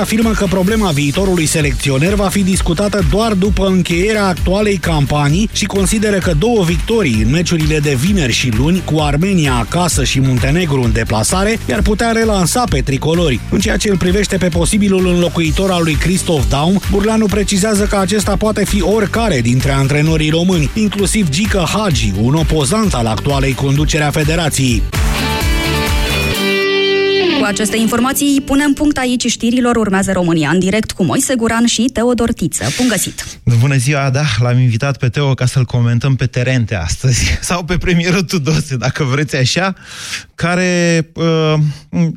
afirmă că problema viitorului selecționer va fi discutată doar după încheierea actualei campanii și consideră că două victorii în meciurile de vineri și luni cu Armenia acasă și Muntenegru în deplasare i-ar putea relansa pe tricolori. În ceea ce îl privește pe posibilul înlocuitor al lui Christoph Daum, Burlanu precizează că acesta poate fi oricare dintre antrenorii români, inclusiv Gică Hagi, un opozant al actualei conducere a federației. Cu aceste informații punem punct aici știrilor. Urmează România în direct cu Moise Guran și Teodor Tiță. Bun găsit! Bună ziua, da, l-am invitat pe Teo ca să-l comentăm pe terente astăzi, sau pe premierul Tudose, dacă vreți așa, care, uh,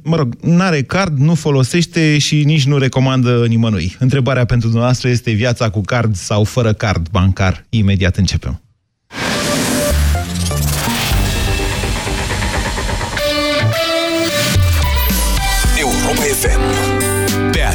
mă rog, n-are card, nu folosește și nici nu recomandă nimănui. Întrebarea pentru dumneavoastră este viața cu card sau fără card bancar. Imediat începem.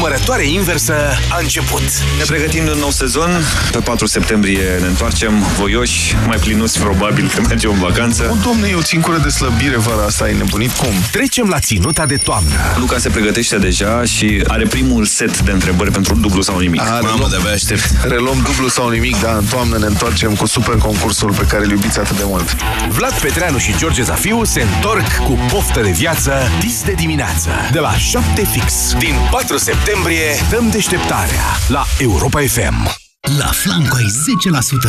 Numărătoare inversă a început. Ne pregătim de un nou sezon. Pe 4 septembrie ne întoarcem voioși, mai plinuți probabil că mergem în vacanță. O, domne, eu țin cură de slăbire vara asta, ai nebunit cum? Trecem la ținuta de toamnă. Luca se pregătește deja și are primul set de întrebări pentru dublu sau nimic. A, Mamă, de-abia aștept. Reluăm dublu sau nimic, da, în toamnă ne întoarcem cu super concursul pe care îl iubiți atât de mult. Vlad Petreanu și George Zafiu se întorc cu poftă de viață dis de dimineață. De la 7 fix. Din 4 septembrie dăm deșteptarea la Europa FM. La Flanco ai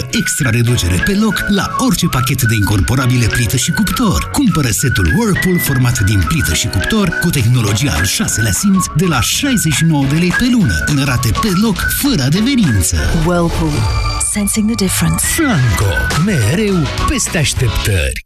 10% extra reducere pe loc la orice pachet de incorporabile plită și cuptor. Cumpără setul Whirlpool format din plită și cuptor cu tehnologia al șaselea simț de la 69 de lei pe lună, în rate pe loc, fără adeverință. Whirlpool. Sensing the difference. Flanco. Mereu peste așteptări.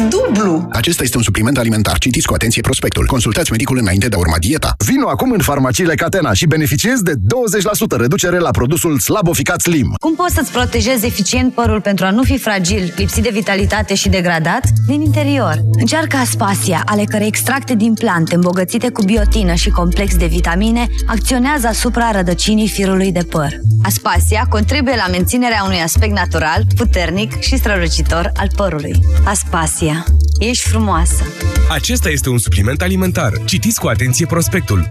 dublu. Acesta este un supliment alimentar. Citiți cu atenție prospectul. Consultați medicul înainte de a urma dieta. Vino acum în farmaciile Catena și beneficiezi de 20% reducere la produsul Slaboficat Slim. Cum poți să-ți protejezi eficient părul pentru a nu fi fragil, lipsit de vitalitate și degradat? Din interior. Încearcă Aspasia, ale cărei extracte din plante îmbogățite cu biotină și complex de vitamine acționează asupra rădăcinii firului de păr. Aspasia contribuie la menținerea unui aspect natural, puternic și strălucitor al părului. Aspasia. Ești frumoasă! Acesta este un supliment alimentar. Citiți cu atenție prospectul.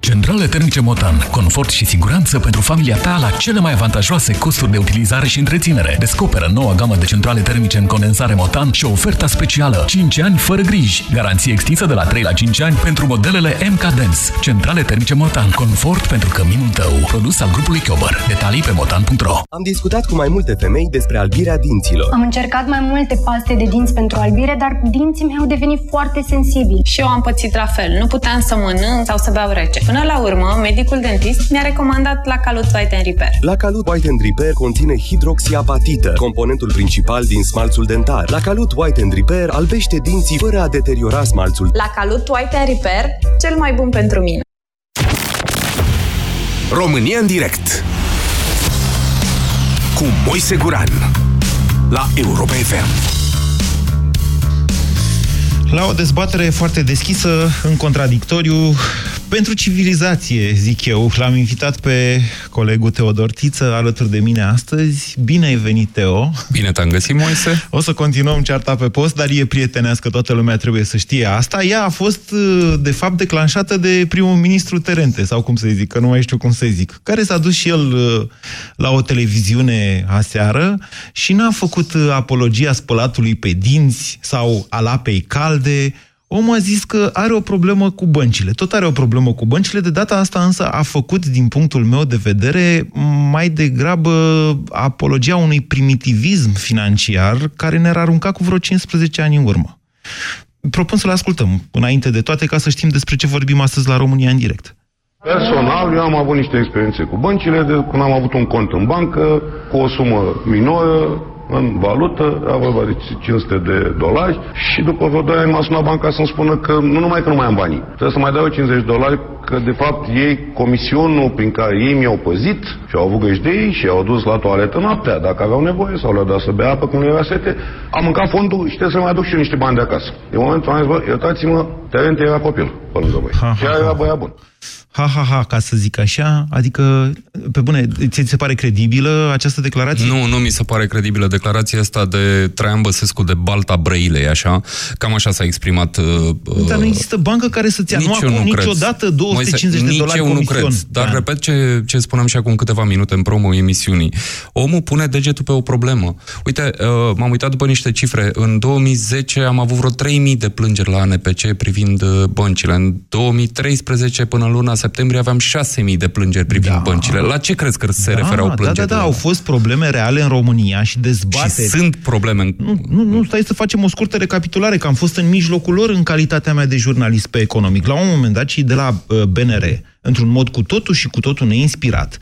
Centrale termice Motan. Confort și siguranță pentru familia ta la cele mai avantajoase costuri de utilizare și întreținere. Descoperă noua gamă de centrale termice în condensare Motan și oferta specială 5 ani fără griji. Garanție extinsă de la 3 la 5 ani pentru modelele MK Dance. Centrale termice Motan. Confort pentru căminul tău. Produs al grupului Chiober. Detalii pe motan.ro Am discutat cu mai multe femei despre albirea dinților. Am încercat mai multe paste de dinți pentru albire, dar dinții mei au devenit foarte sensibili. Și eu am pățit la fel. Nu puteam să mănânc sau să beau rece. Până la urmă, medicul dentist mi-a recomandat la Calut White and Repair. La Calut White and Repair conține hidroxiapatita, componentul principal din smalțul dentar. La Calut White and Repair albește dinții fără a deteriora smalțul. La Calut White and Repair, cel mai bun pentru mine. România în direct cu Moise Guran la Europa FM. La o dezbatere foarte deschisă, în contradictoriu, pentru civilizație, zic eu. L-am invitat pe colegul Teodor Tiță alături de mine astăzi. Bine ai venit, Teo! Bine te-am găsit, Moise! O să continuăm cearta pe post, dar e prietenească, toată lumea trebuie să știe asta. Ea a fost, de fapt, declanșată de primul ministru Terente, sau cum să zic, că nu mai știu cum să zic, care s-a dus și el la o televiziune aseară și n-a făcut apologia spălatului pe dinți sau al apei calde, Omul a zis că are o problemă cu băncile. Tot are o problemă cu băncile. De data asta însă a făcut, din punctul meu de vedere, mai degrabă apologia unui primitivism financiar care ne-ar arunca cu vreo 15 ani în urmă. Propun să-l ascultăm, înainte de toate, ca să știm despre ce vorbim astăzi la România în direct. Personal, eu am avut niște experiențe cu băncile, de când am avut un cont în bancă, cu o sumă minoră, în valută, a vorba de 500 de dolari și după vreo 2 ani m-a sunat banca să-mi spună că nu numai că nu mai am banii, trebuie să mai dau eu 50 de dolari, că de fapt ei, comisionul prin care ei mi-au păzit și au avut găși de ei și au dus la toaletă noaptea, dacă aveau nevoie sau le-au dat să bea apă când era sete, am mâncat fondul și trebuie să mai aduc și eu niște bani de acasă. De momentul am zis, bă, iertați-mă, Terente era copil pe lângă voi. Și era băiat bun ha, ha, ha, ca să zic așa? Adică, pe bune, ți se pare credibilă această declarație? Nu, nu mi se pare credibilă declarația asta de Traian Băsescu de Balta Brăilei, așa. Cam așa s-a exprimat. Uh, Dar nu există bancă care să-ți ia nu acum nu niciodată cred. 250 Moise, de dolari eu comision. nu cred. Dar da. repet ce, ce spuneam și acum câteva minute în promo emisiunii. Omul pune degetul pe o problemă. Uite, uh, m-am uitat după niște cifre. În 2010 am avut vreo 3000 de plângeri la ANPC privind uh, băncile. În 2013 până în luna septembrie aveam 6.000 de plângeri privind da. băncile. La ce crezi că se da, referau plângerile? Da, da, da, au fost probleme reale în România și dezbateri. Și sunt probleme. Nu, nu, nu, stai să facem o scurtă recapitulare, că am fost în mijlocul lor în calitatea mea de jurnalist pe economic. La un moment dat și de la uh, BNR, într-un mod cu totul și cu totul neinspirat,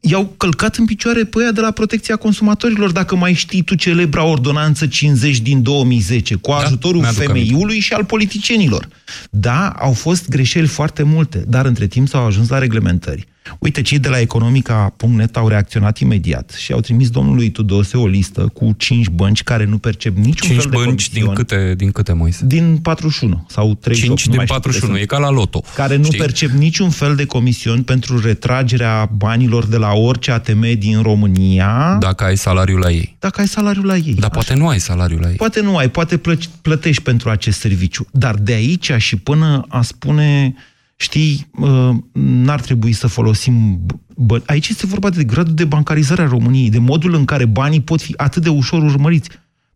i-au călcat în picioare pe ea de la protecția consumatorilor, dacă mai știi tu celebra ordonanță 50 din 2010, cu da, ajutorul femeiului și al politicienilor. Da, au fost greșeli foarte multe, dar între timp s-au ajuns la reglementări. Uite, cei de la Economica.net au reacționat imediat și au trimis domnului Tudose o listă cu 5 bănci care nu percep niciun 5 fel de bănci din câte, din câte, Moise? Din 41 sau 38. 5 din 41, e ca la loto. Care nu știi? percep niciun fel de comision pentru retragerea banilor de la orice ATM din România. Dacă ai salariul la ei. Dacă ai salariul la ei. Dar poate nu ai salariul la ei. Poate nu ai, poate plătești pentru acest serviciu. Dar de aici și până a spune știi, n-ar trebui să folosim... Bă, aici este vorba de gradul de bancarizare a României, de modul în care banii pot fi atât de ușor urmăriți.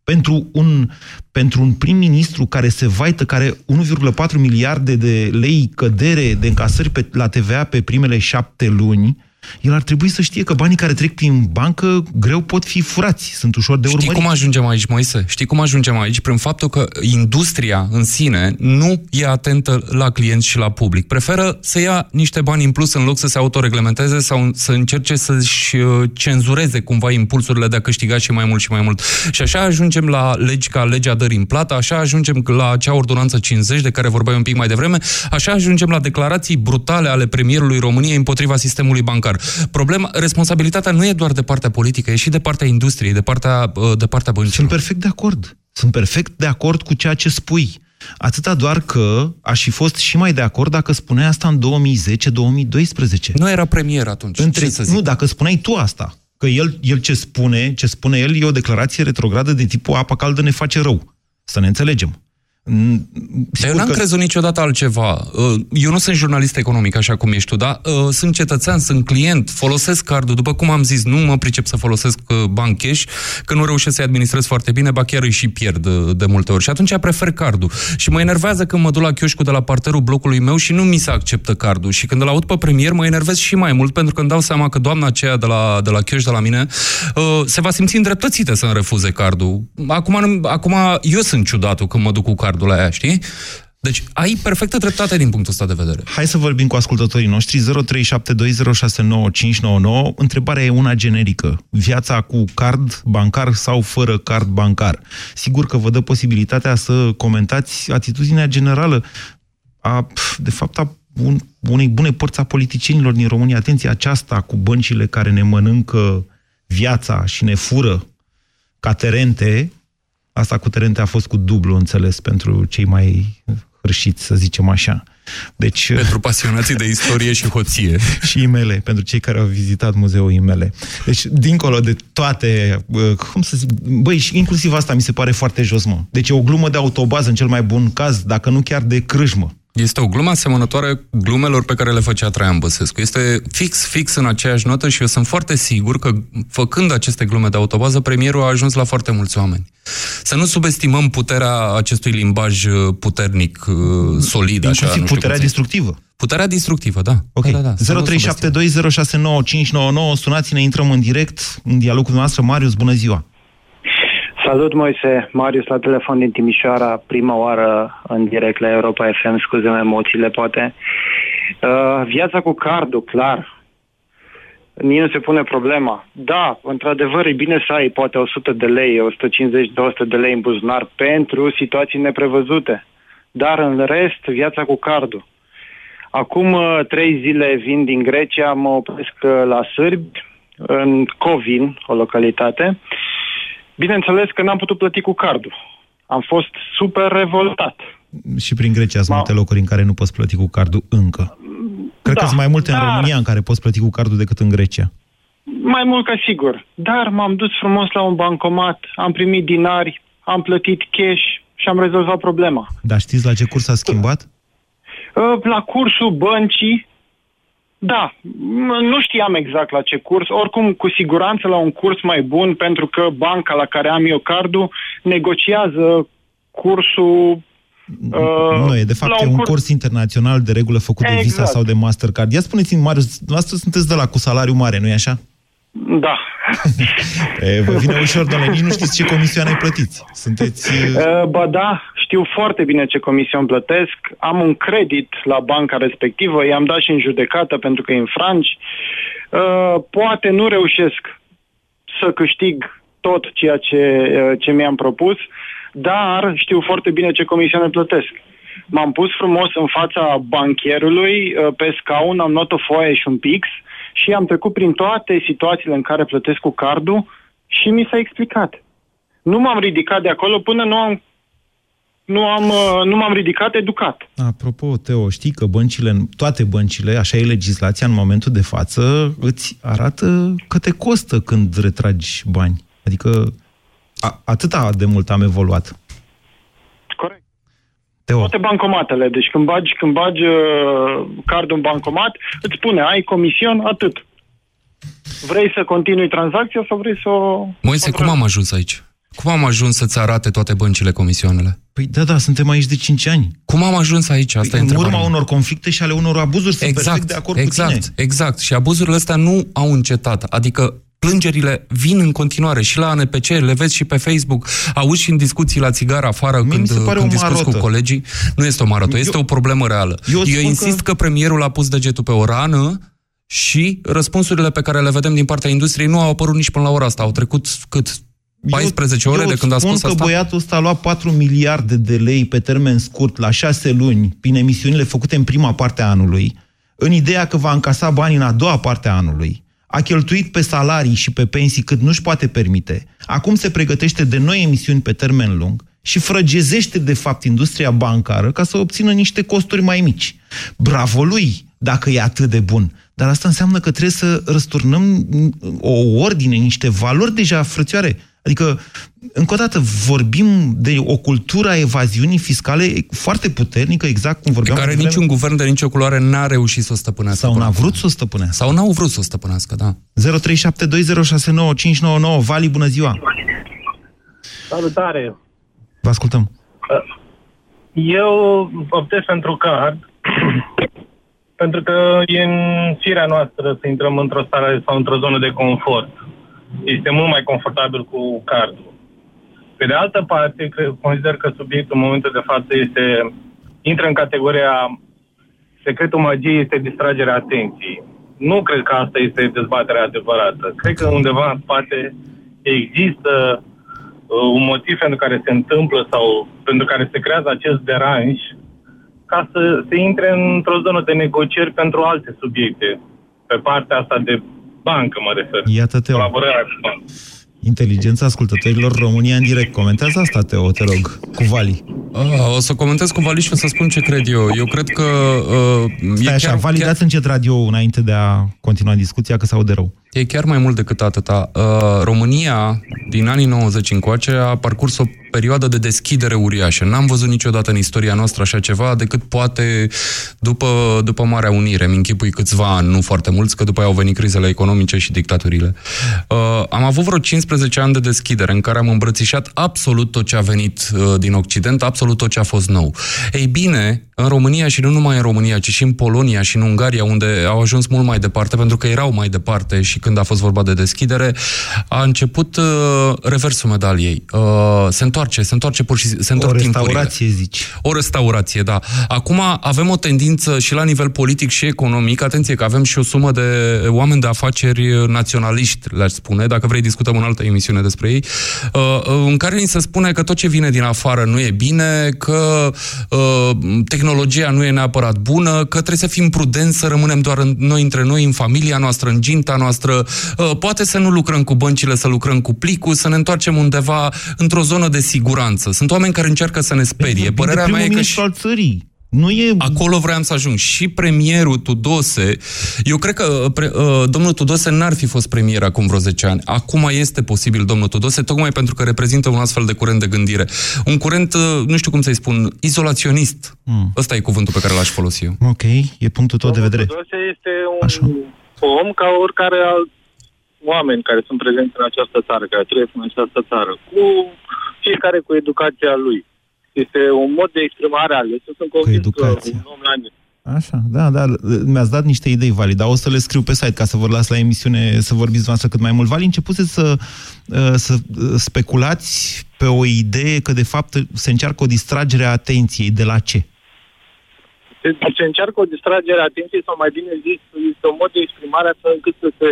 Pentru un, pentru un prim-ministru care se vaită, care 1,4 miliarde de lei cădere de încasări pe, la TVA pe primele șapte luni, el ar trebui să știe că banii care trec prin bancă greu pot fi furați, sunt ușor de urmărit. Știi cum ajungem aici, Moise? Știi cum ajungem aici? Prin faptul că industria în sine nu e atentă la clienți și la public. Preferă să ia niște bani în plus în loc să se autoreglementeze sau să încerce să-și uh, cenzureze cumva impulsurile de a câștiga și mai mult și mai mult. Și așa ajungem la legi ca legea dării în plată, așa ajungem la acea ordonanță 50 de care vorbeai un pic mai devreme, așa ajungem la declarații brutale ale premierului României împotriva sistemului bancar clar. Problema, responsabilitatea nu e doar de partea politică, e și de partea industriei, de partea, uh, de partea băncilor. Sunt perfect de acord. Sunt perfect de acord cu ceea ce spui. Atâta doar că aș fi fost și mai de acord dacă spuneai asta în 2010-2012. Nu era premier atunci. Între, ce să zic? Nu, dacă spuneai tu asta. Că el, el ce spune, ce spune el e o declarație retrogradă de tipul apa caldă ne face rău. Să ne înțelegem. Dar eu n-am că... crezut niciodată altceva. Uh, eu nu sunt jurnalist economic, așa cum ești tu, da? Sunt cetățean, sunt client, folosesc cardul. După cum am zis, nu mă pricep să folosesc uh, bani cash, că nu reușesc să-i administrez foarte bine, ba chiar îi și pierd uh, de multe ori. Și atunci prefer cardul. Și mă enervează când mă duc la chioșcul de la parterul blocului meu și nu mi se acceptă cardul. Și când îl aud pe premier, mă enervez și mai mult, pentru că îmi dau seama că doamna aceea de la, de la chioș de la mine se va simți îndreptățită să-mi refuze cardul. Acum, acum eu sunt ciudatul când mă duc cu cardul cardul aia, știi? Deci ai perfectă dreptate din punctul ăsta de vedere. Hai să vorbim cu ascultătorii noștri. 0372069599. Întrebarea e una generică. Viața cu card bancar sau fără card bancar? Sigur că vă dă posibilitatea să comentați atitudinea generală a, de fapt, a un, unei bune părți a politicienilor din România. Atenție, aceasta cu băncile care ne mănâncă viața și ne fură ca terente, Asta cu Terente a fost cu dublu înțeles pentru cei mai hârșiți, să zicem așa. Deci, pentru pasionații de istorie și hoție. și imele, pentru cei care au vizitat muzeul imele. Deci, dincolo de toate, cum să zic, băi, inclusiv asta mi se pare foarte jos, mă. Deci e o glumă de autobază în cel mai bun caz, dacă nu chiar de crâșmă. Este o glumă asemănătoare glumelor pe care le făcea Traian Băsescu. Este fix, fix în aceeași notă și eu sunt foarte sigur că, făcând aceste glume de autobază, premierul a ajuns la foarte mulți oameni. Să nu subestimăm puterea acestui limbaj uh, puternic, uh, solid, Inclusiv așa. Nu puterea distructivă. Puterea distructivă, da. Ok. Da, da, da. 0372069599, sunați-ne, intrăm în direct, în dialogul noastră. Marius, bună ziua! Salut, Moise. Marius la telefon din Timișoara, prima oară în direct la Europa FM, scuze emoțiile, poate. Uh, viața cu cardul, clar. Nici nu se pune problema. Da, într-adevăr, e bine să ai poate 100 de lei, 150-200 de lei în buzunar pentru situații neprevăzute. Dar în rest, viața cu cardul. Acum uh, trei zile vin din Grecia, mă opresc uh, la Sârbi, în Covin, o localitate. Bineînțeles că n-am putut plăti cu cardul. Am fost super revoltat. Și prin Grecia sunt multe locuri în care nu poți plăti cu cardul încă. Cred Da, că sunt mai multe în dar- România în care poți plăti cu cardul decât în Grecia. Mai mult ca sigur. Dar m-am dus frumos la un bancomat, am primit dinari, am plătit cash și am rezolvat problema. Dar știți la ce curs a schimbat? Uh, La cursul băncii, da, m- nu știam exact la ce curs, oricum cu siguranță la un curs mai bun, pentru că banca la care am eu cardul negociază cursul uh, nu, e de fapt la e un un curs- curs internațional de regulă făcut de Visa Exact. sau de Mastercard. Ia spuneți-mi, Marius, noastră sunteți de la cu salariu mare, nu-i așa? Da. E, vă vine ușor, doamne, nici nu știți ce comisioane plătiți. Sunteți... Uh, Ba da, știu foarte bine ce comision plătesc. Am un credit la banca respectivă, i-am dat și în judecată pentru că infrangi. Uh, Poate nu reușesc să câștig tot ceea ce, uh, ce mi-am propus, dar știu foarte bine ce comisioane plătesc. M-am pus frumos în fața bancherului, uh, pe scaun, am luat o foaie și un pix și am trecut prin toate situațiile în care plătesc cu cardul și mi s-a explicat. Nu m-am ridicat de acolo până nu am nu, am, uh, nu m-am ridicat educat. Apropo, Teo, știi că băncile, toate băncile, așa e legislația în momentul de față, îți arată că te costă când retragi bani. Adică a, atâta de mult am evoluat. Corect. Teo. Toate bancomatele. Deci când bagi, când bagi uh, cardul în bancomat, îți spune, ai comision, atât. Vrei să continui tranzacția sau vrei să o... Moise, cum am ajuns aici? Cum am ajuns să-ți arate toate băncile comisioanele? Păi da, da, suntem aici de 5 ani. Cum am ajuns aici? Asta e în întrebarea. urma unor conflicte și ale unor abuzuri sunt perfect Exact, de acord exact, cu tine. exact. Și abuzurile astea nu au încetat. Adică plângerile vin în continuare și la ANPC, le vezi și pe Facebook, auzi și în discuții la țigară afară mi când, se pare când o discuți cu marotă. colegii. Nu este o marotă, este Eu- o problemă reală. eu Eu, spun insist că... că premierul a pus degetul pe o rană și răspunsurile pe care le vedem din partea industriei nu au apărut nici până la ora asta. Au trecut cât? 14 ore eu de când a spun spus că asta? băiatul ăsta a luat 4 miliarde de lei pe termen scurt la 6 luni prin emisiunile făcute în prima parte a anului, în ideea că va încasa banii în a doua parte a anului. A cheltuit pe salarii și pe pensii cât nu-și poate permite. Acum se pregătește de noi emisiuni pe termen lung și frăgezește, de fapt, industria bancară ca să obțină niște costuri mai mici. Bravo lui, dacă e atât de bun. Dar asta înseamnă că trebuie să răsturnăm o ordine, niște valori deja frățioare. Adică, încă o dată, vorbim de o cultură a evaziunii fiscale foarte puternică, exact cum Pe vorbeam. care mai devreme. niciun guvern de nicio culoare n-a reușit să o stăpânească. Sau până n-a acum. vrut să o stăpânească. Sau n-au vrut să o stăpânească, da. 0372069599 Vali, bună ziua! Salutare! Vă ascultăm. Eu optez pentru card pentru că e în firea noastră să intrăm într-o stare sau într-o zonă de confort. Este mult mai confortabil cu cardul. Pe de altă parte, cred, consider că subiectul în momentul de față este intră în categoria secretul magiei este distragerea atenției. Nu cred că asta este dezbaterea adevărată. Cred că undeva în spate există uh, un motiv pentru care se întâmplă sau pentru care se creează acest deranj ca să se intre într-o zonă de negocieri pentru alte subiecte. Pe partea asta de bancă, mă refer. Iată, Teo. Colaborarea cu bancă. Inteligența ascultătorilor România în direct. Comentează asta, Teo, te rog, cu Vali. Ah, o să comentez cu Valiș și o să spun ce cred eu. Eu cred că... Uh, Stai e așa, chiar, Vali, chiar, dați încet radio înainte de a continua discuția, că se aude rău. e chiar mai mult decât atâta. Uh, România, din anii 90 încoace, a parcurs o perioadă de deschidere uriașă. N-am văzut niciodată în istoria noastră așa ceva, decât poate după, după Marea Unire. Mi închipui câțiva ani, nu foarte mulți, că după aia au venit crizele economice și dictaturile. Uh, am avut vreo 15 ani de deschidere în care am îmbrățișat absolut tot ce a venit uh, din Occident, absolut tot ce a fost nou. Ei bine, în România și nu numai în România, ci și în Polonia și în Ungaria, unde au ajuns mult mai departe, pentru că erau mai departe și când a fost vorba de deschidere, a început uh, reversul medaliei. Uh, se întoarce, se întoarce pur și se întorc O timpurile. restaurație, zici. O restaurație, da. Acum avem o tendință și la nivel politic și economic, atenție că avem și o sumă de oameni de afaceri naționaliști, le-aș spune, dacă vrei discutăm în altă emisiune despre ei, uh, uh, în care ni se spune că tot ce vine din afară nu e bine, că uh, tehnologia nu e neapărat bună, că trebuie să fim prudenți, să rămânem doar în, noi între noi, în familia noastră, în ginta noastră, uh, poate să nu lucrăm cu băncile, să lucrăm cu plicul, să ne întoarcem undeva într-o zonă de siguranță. Sunt oameni care încearcă să ne sperie. Părerea mea e că și... al țării. Nu e... Acolo vreau să ajung. Și premierul Tudose, eu cred că pre, uh, domnul Tudose n-ar fi fost premier acum vreo 10 ani. Acum este posibil domnul Tudose, tocmai pentru că reprezintă un astfel de curent de gândire. Un curent, uh, nu știu cum să-i spun, izolaționist. Mm. Ăsta e cuvântul pe care l-aș folosi eu. Ok, e punctul tău de vedere. Tudose este un Așa. om ca oricare alt oameni care sunt prezenți în această țară, care trăiesc în această țară, cu fiecare cu educația lui. Este un mod de exprimare al lui. Sunt convins că educație. un om la Așa, da, da, mi-ați dat niște idei valide, dar o să le scriu pe site ca să vă las la emisiune să vorbiți noastră cât mai mult. Vali, începuseți să, uh, să speculați pe o idee că de fapt se încearcă o distragere a atenției. De la ce? Deci încearcă o distragere a atenției sau mai bine zis, este un mod de exprimare astfel încât să se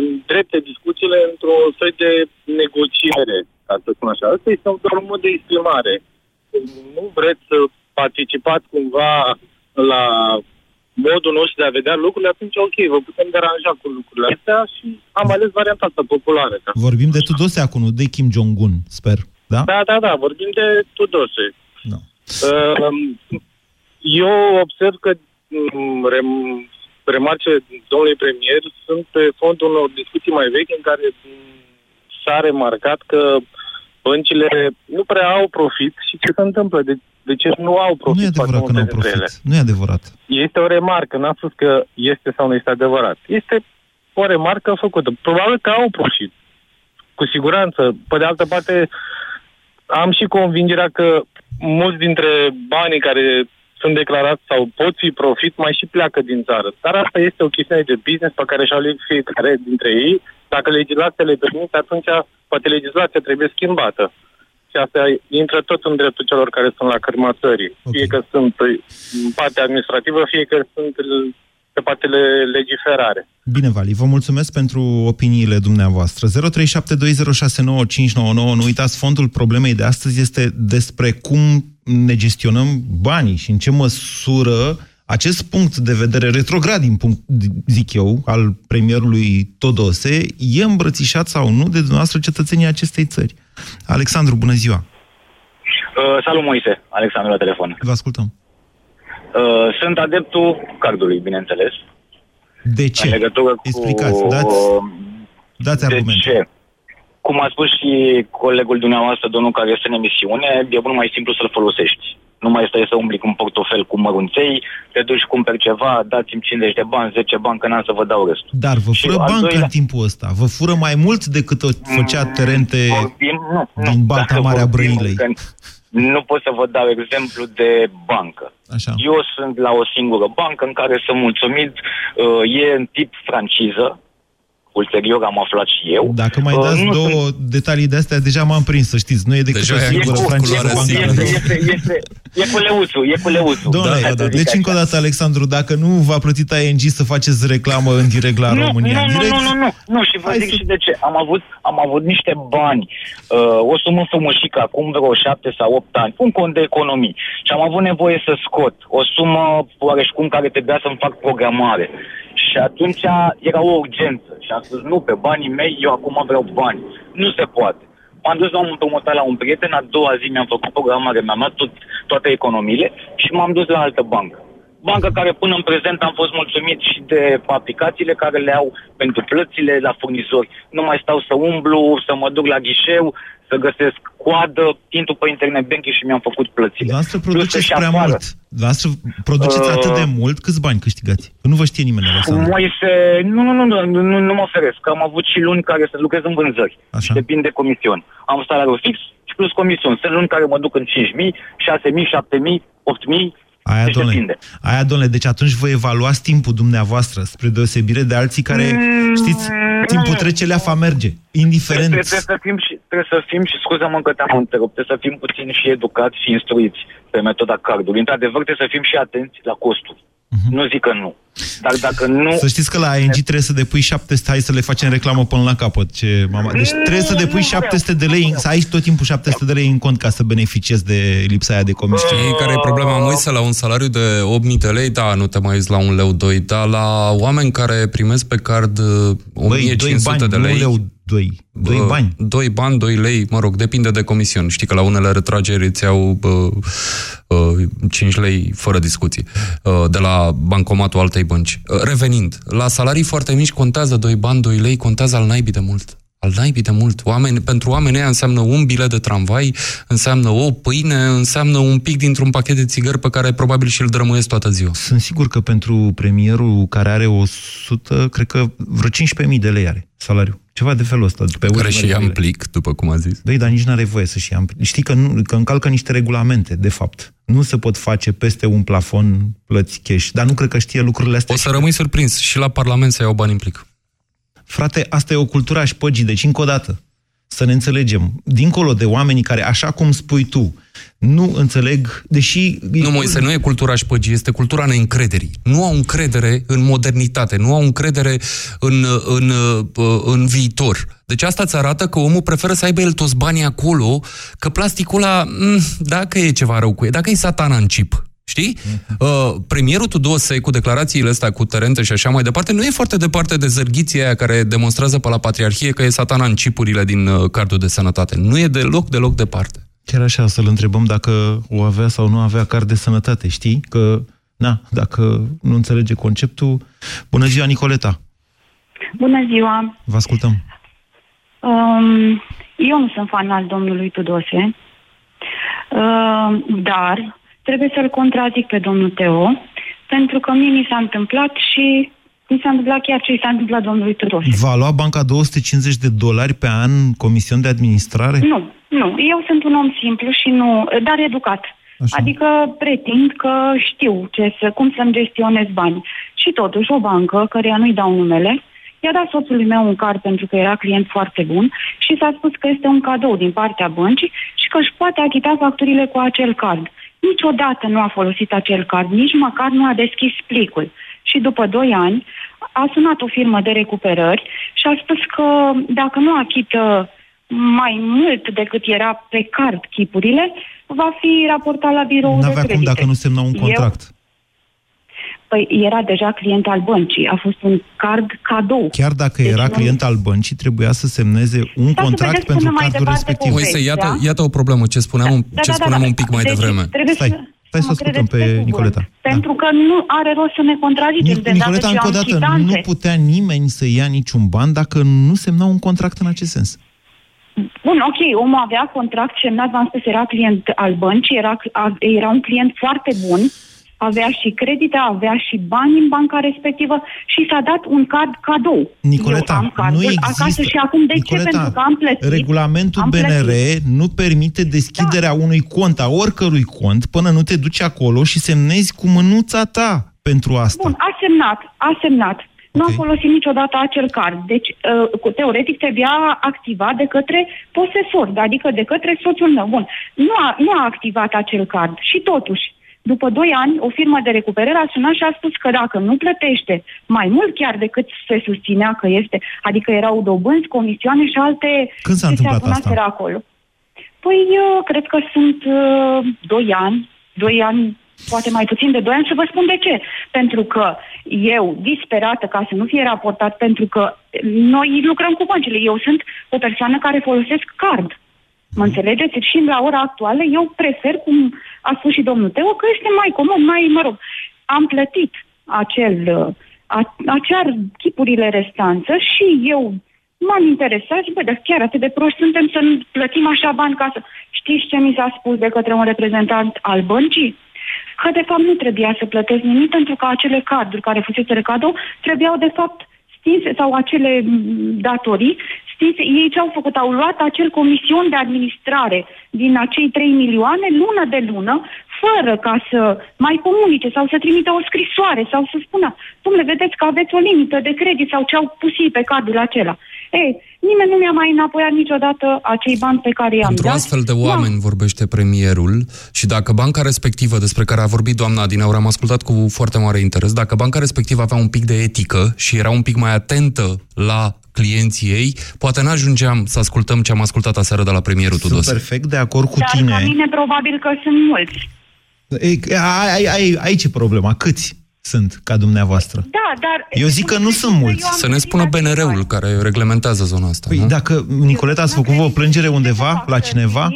îndrepte discuțiile într-o soi de negociere, ca să spun așa. Asta este doar un mod de exprimare. Nu vreți să participați cumva la modul nostru de a vedea lucrurile, atunci ok, vă putem deranja cu lucrurile astea și am ales varianta asta populară. Ca Vorbim de Tudose acum, nu de Kim Jong-un, sper. Da? Da, da, da, vorbim de Tudose. Da. Uh, eu observ că mm, rem, remarce domnului premier sunt pe fondul unor discuții mai vechi în care mm, s-a remarcat că băncile nu prea au profit și ce se întâmplă? De, de ce nu au profit? Nu e adevărat că foarte nu au multe dintre profit. ele? Nu e adevărat. Este o remarcă, n-am spus că este sau nu este adevărat. Este o remarcă făcută. Probabil că au profit. Cu siguranță. Pe de altă parte, am și convingerea că mulți dintre banii care sunt declarați sau pot fi profit, mai și pleacă din țară. Dar asta este o chestiune de business pe care și-au aleg fiecare dintre ei. Dacă legislația le permite, atunci poate legislația trebuie schimbată. Și asta intră tot în dreptul celor care sunt la cârma țării. Okay. Fie că sunt în partea administrativă, fie că sunt pe partele legiferare. Bine, Vali, vă mulțumesc pentru opiniile dumneavoastră. 0372069599. Nu uitați, fondul problemei de astăzi este despre cum ne gestionăm banii și în ce măsură acest punct de vedere retrograd, din punct, zic eu, al premierului Todose, e îmbrățișat sau nu de dumneavoastră cetățenii acestei țări. Alexandru, bună ziua! Uh, salut, Moise. Alexandru la telefon. Vă ascultăm. Uh, sunt adeptul cardului, bineînțeles. De ce? În legătură cu... Explicați, dați, dați de argumente. ce? Cum a spus și colegul dumneavoastră, domnul care este în emisiune, e mult mai simplu să-l folosești. Nu mai stai să umbli cu un portofel cu mărunței, te duci, cumperi ceva, dați-mi 50 de bani, 10 bani, că n-am să vă dau restul. Dar vă Și fură al banca doilea- în timpul ăsta. Vă fură mai mult decât o făcea terente Vorbim, nu, nu. din Balta Dacă Mare a vorbim Brăilei. că Nu pot să vă dau exemplu de bancă. Așa. Eu sunt la o singură bancă în care sunt mulțumit, uh, e în tip franciză, ulterior am aflat și eu. Dacă mai Uh, dați nu două detalii de astea, deja m-am prins, să știți. Nu e decât Deja o e singură cu franciză culoarea bancară. Este, este, este, e cu leuțul, e cu leuțul. Domnule, Da, să zic deci așa. încă o dată, Alexandru, dacă nu v-a plătit ING să faceți reclamă în direct la nu, România, nu, nu, direct, nu, nu, nu, nu, și vă Hai zic să- și de ce. Am avut, am avut niște bani, uh, o sumă frumușică acum vreo șapte sau opt ani, un cont de economii și am avut nevoie să scot o sumă oareșcum care trebuia să-mi fac programare. Și atunci era o urgență și am spus, nu, pe banii mei, eu acum vreau bani. Nu se poate. M-am dus la un împrumutat la un prieten, a doua zi mi-am făcut programare, mi-am luat tot, toate economiile și m-am dus la altă bancă. Bancă care până în prezent am fost mulțumit și de aplicațiile care le au pentru plățile la furnizori. Nu mai stau să umblu, să mă duc la ghișeu, să găsesc coadă, intru pe internet banking și mi-am făcut plățile. Dumneavoastră Plus că produceți și prea afară. mult. Dumneavoastră produceți Uh, atât de mult, câți bani câștigați? Că nu vă știe nimeni, Alexandru. Moise, nu, nu, nu, nu, nu, nu mă oferesc, că am avut și luni care să lucrez în vânzări. Așa. Și depinde de comisiuni. Am salariul fix și plus comisiuni. Sunt luni care mă duc în 5.000, 6.000, 7.000, 8.000 Aia, deci domnule, depinde. aia, domnule, deci atunci vă evaluați timpul dumneavoastră, spre deosebire de alții care, Mm, știți, timpul trece, leafa merge, indiferent. Trebuie, trebuie, să fim și, trebuie să fim și, scuză-mă că te-am întrerupt, trebuie să fim puțin și educați și instruiți pe metoda cardului. Într-adevăr, trebuie să fim și atenți la costuri. Nu zic că nu. Dar dacă nu... Mhm. Să știți că la ING trebuie să depui 700, hai să le facem reclamă până la capăt. Ce, mama. Deci trebuie să depui 700 de lei, să ai tot timpul 700 de lei în cont ca să beneficiezi de lipsa aia de comisie. Știi care e problema? Mă uiți la un salariu de 8.000 de lei, da, nu te mai uiți la un leu, doi, dar la oameni care primesc pe card uh, 1500 bani, de nu lei... leu, doi. Doi uh, bani. Doi bani, doi lei, mă rog, depinde de comision. Știi că la unele retrageri îți iau uh, uh, 5 lei fără discuții uh, de la bancomatul altei bănci. Uh, revenind, la salarii foarte mici contează 2 bani, 2 lei, contează al naibii de mult. Al naibii de mult. Oameni, pentru oamenii ăia înseamnă un bilet de tramvai, înseamnă o pâine, înseamnă un pic dintr-un pachet de țigări pe care probabil și-l drămuiesc toată ziua. Sunt sigur că pentru premierul care are 100, cred că vreo 15.000 de lei are salariu. Ceva de felul ăsta. Pe Care și ultimele ia în zile. plic, după cum a zis. Băi, dar nici nu are voie să-și ia în plic. Știi că, nu, că încalcă niște regulamente, de fapt. Nu se pot face peste un plafon plăți cash. Dar nu cred că știe lucrurile astea. O să rămâi surprins și la Parlament să iau bani în plic. Frate, asta e o cultură a șpăgii, deci încă o dată, să ne înțelegem. Dincolo de oamenii care, așa cum spui tu, nu înțeleg, deși... Nu, Moise, nu e cultura șpăgii, este cultura neîncrederii. Nu au încredere în modernitate, nu au încredere în, în, în viitor. Deci asta îți arată că omul preferă să aibă el toți banii acolo, că plasticul ăla, mm, dacă e ceva rău cu el, dacă e satana în chip, Știi? Uh, premierul Tudose, cu declarațiile astea, cu terente și așa mai departe, nu e foarte departe de zărghiția aia care demonstrează pe la Patriarhie că e satana în chipurile din uh, cardul de sănătate. Nu e deloc, deloc departe. Chiar așa, să-l întrebăm dacă o avea sau nu avea card de sănătate, știi? Că, na, dacă nu înțelege conceptul... Bună ziua, Nicoleta! Bună ziua! Vă ascultăm. Um, eu nu sunt fan al domnului Tudose, uh, dar trebuie să-l contrazic pe domnul Teo, pentru că mie mi s-a întâmplat și mi s-a întâmplat chiar ce i s-a întâmplat domnului Tudose. Va lua banca 250 de dolari pe an comision de administrare? Nu, nu. Eu sunt un om simplu și nu, dar educat. Așa. Adică pretind că știu ce să, cum să-mi gestionez bani. Și totuși o bancă, căreia nu-i dau numele, i-a dat soțului meu un card pentru că era client foarte bun și s-a spus că este un cadou din partea băncii și că își poate achita facturile cu acel card. Niciodată nu a folosit acel card, nici măcar nu a deschis plicul. Și după 2 ani a sunat o firmă de recuperări și a spus că dacă nu achită mai mult decât era pe card chipurile, va fi raportat la birou de N-avea cum credite. dacă nu semna un contract. Eu, păi era deja client al băncii, a fost un card cadou. Chiar dacă Deci era nu- client al băncii, trebuia să semneze un Stați să contract vedeți pentru până mai cardul departe respectiv. povestea. Moise, iată, Da? iată o problemă, ce spuneam, un- Da, ce da, da, spuneam da. un pic mai Deci, devreme. Trebuie Stai, să, stai să mă ascultăm credeți pe cuvânt. Nicoleta. Da. Pentru că nu are rost să ne contrazicem. de Nic- Nicoleta, dată ce încă o am dată, chitanțe. nu putea nimeni să ia niciun ban dacă nu semna un contract în acest sens. Bun, ok, omul avea contract semnat, v-am spus, era client al băncii, era, a- era un client foarte bun, avea și credite, avea și bani în banca respectivă și s-a dat un card cadou. Nicoleta, Eu am cardul nu există. acasă și acum de ce? Nicoleta, Pentru că am plătit. Regulamentul am BNR plătit. nu permite deschiderea unui cont, a oricărui cont, până nu te duci acolo și semnezi cu mânuța ta pentru asta. Bun, a semnat, a semnat. Nu a folosit niciodată acel card. Deci, uh, cu- teoretic, trebuia activat de către posesor, adică de către soțul meu. Bun, nu a, nu a activat acel card. Și totuși, după 2 ani, o firmă de recuperare a sunat și a spus că dacă nu plătește mai mult chiar decât se susținea că este, adică erau dobânzi, comisioane și alte Când s-a ce se întâmplat adunaseră asta? acolo. Păi, eu cred că sunt uh, 2 ani, 2 ani, poate mai puțin de 2 ani și vă spun de ce. Pentru că eu, disperată ca să nu fie raportat, pentru că noi lucrăm cu băncile. Eu sunt o persoană care folosesc card. Mă înțelegeți? Și la ora actuală eu prefer, cum a spus și domnul Teo, că este mai comod, mai, mă rog, am plătit acel, uh, a, acea chipurile restanță și eu m-am interesat și, bă, dar chiar atât de proști suntem să nu plătim așa bani ca să... Știți ce mi s-a spus de către un reprezentant al băncii? Că, de fapt, nu trebuia să plătesc nimic pentru că acele carduri care fusese cadou trebuiau, de fapt, stinse sau acele m, datorii stinse. Ei ce au făcut? Au luat acel comision de administrare din acei 3 milioane lună de lună, fără ca să mai comunice sau să trimită o scrisoare sau să spună, domnule, vedeți că aveți o limită de credit sau ce au pus ei pe cardul acela. Ei, nimeni nu mi-a mai înapoiat niciodată acei bani pe care i-am Pentru dat. astfel de oameni da. vorbește premierul și dacă banca respectivă, despre care a vorbit doamna Adinaur, am ascultat cu foarte mare interes, dacă banca respectivă avea un pic de etică și era un pic mai atentă la clienții ei, poate n-ajungeam să ascultăm ce am ascultat aseară de la premierul Sunt Tudose. perfect de acord cu Dar tine. ca mine probabil că sunt mulți. Ei, ai, ai, ai, aici e problema. Câți sunt ca dumneavoastră? Da, dar... Eu zic că nu sunt mulți. Să ne spună BNR-ul care reglementează zona asta. Păi nu? dacă, Nicoleta, ați făcut o plângere undeva la cineva?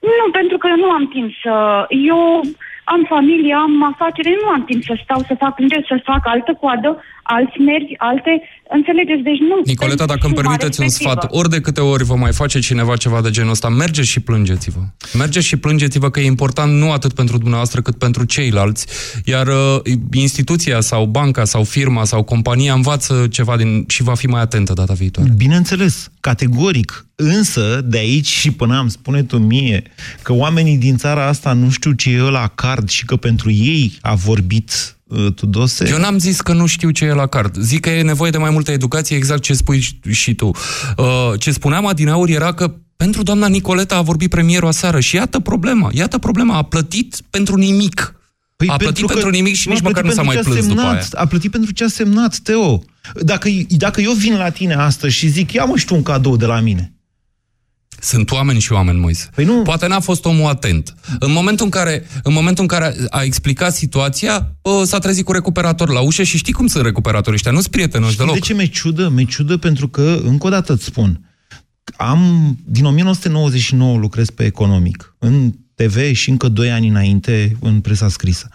Nu, pentru că eu nu am timp să... Eu am familie, am afacere, nu am timp să stau să fac plângeri, să fac altă coadă, alți mergi, alte... Înțelegeți? Deci nu... Nicoleta, pentru dacă îmi suma permiteți un respectivă. sfat, ori de câte ori vă mai face cineva ceva de genul ăsta, mergeți și plângeți-vă. Mergeți și plângeți-vă că e important nu atât pentru dumneavoastră, cât pentru ceilalți, iar uh, instituția sau banca sau firma sau compania învață ceva din, și va fi mai atentă data viitoare. Bineînțeles, categoric. Însă, de aici și până am spune tu mie că oamenii din țara asta nu știu ce e la card și că pentru ei a vorbit uh, Tudose. Eu n-am zis că nu știu ce e la card. Zic că e nevoie de mai multă educație, exact ce spui și- și tu. Uh, Ce spuneam adineauri era că pentru doamna Nicoleta a vorbit premierul aseară și iată problema. Iată problema. A plătit pentru nimic. Păi a plătit pentru, nimic și nu, nici a măcar nu plătit s-a mai pentru ce plâns după semnat, aia. A plătit pentru ce a semnat, Teo. Dacă, dacă eu vin la tine astăzi și zic, ia mă și tu un cadou de la mine. Sunt oameni și oameni, Moise. Păi nu. Poate n-a fost omul atent. În momentul în care, în momentul în care a explicat situația, bă, s-a trezit cu recuperator la ușă și știi cum sunt recuperatorii ăștia, nu-s prietenoși deloc. De ce mi-e ciudă? Mi-e ciudă pentru că, încă o dată îți spun, am, din 1999 lucrez pe economic, în TV și încă 2 ani înainte în presa scrisă.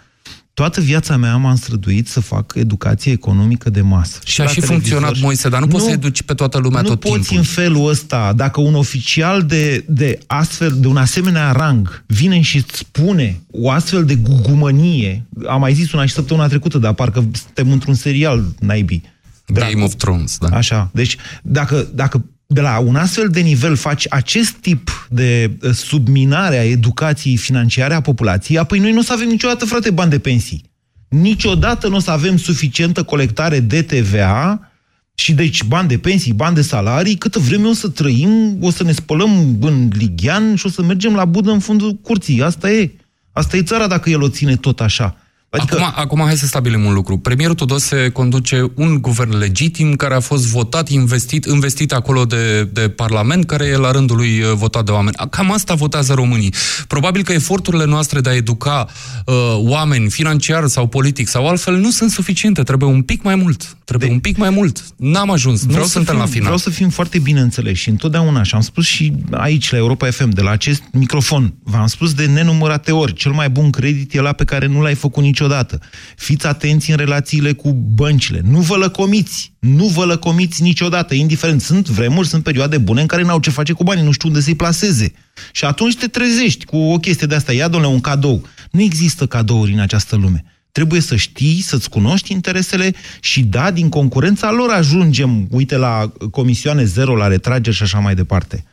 Toată viața mea m-am străduit să fac educație economică de masă. Și a la și televizor funcționat, și- Moise, dar nu, poți să educi pe toată lumea nu tot poți timpul. în felul ăsta, dacă un oficial de, de astfel, de un asemenea rang, vine și îți spune o astfel de gugumănie, am mai zis una și săptămâna trecută, dar parcă suntem într-un serial, naibii. Game of Thrones, da. Așa, deci dacă, dacă de la un astfel de nivel faci acest tip de uh, subminare a educației financiare a populației, apoi noi nu o să avem niciodată, frate, bani de pensii. Niciodată nu o să avem suficientă colectare de TVA și deci bani de pensii, bani de salarii, câtă vreme o să trăim, o să ne spălăm în lighean și o să mergem la budă în fundul curții. Asta e. Asta e țara dacă el o ține tot așa. Adică... Acum, acum hai să stabilim un lucru. Premierul Tudose conduce un guvern legitim care a fost votat, investit, investit acolo de, de Parlament, care e la rândul lui uh, votat de oameni. Cam asta votează românii. Probabil că eforturile noastre de a educa uh, oameni financiar sau politic sau altfel nu sunt suficiente. Trebuie un pic mai mult. Trebuie de... un pic mai mult. N-am ajuns. Nu Vreau să suntem fim, la final. Vreau să fim foarte bine înțeleși și întotdeauna, și am spus și aici, la Europa FM, de la acest microfon, v-am spus de nenumărate ori, cel mai bun credit e la pe care nu l-ai făcut niciodată. Fiți atenți în relațiile cu băncile. Nu vă lăcomiți. Nu vă lăcomiți niciodată, indiferent. Sunt vremuri, sunt perioade bune în care n-au ce face cu banii, nu știu unde să-i placeze. Și atunci te trezești cu o chestie de asta. Ia, domnule, un cadou. Nu există cadouri în această lume. Trebuie să știi, să-ți cunoști interesele și da, din concurența lor ajungem, uite, la comisioane zero, la retrageri și așa mai departe.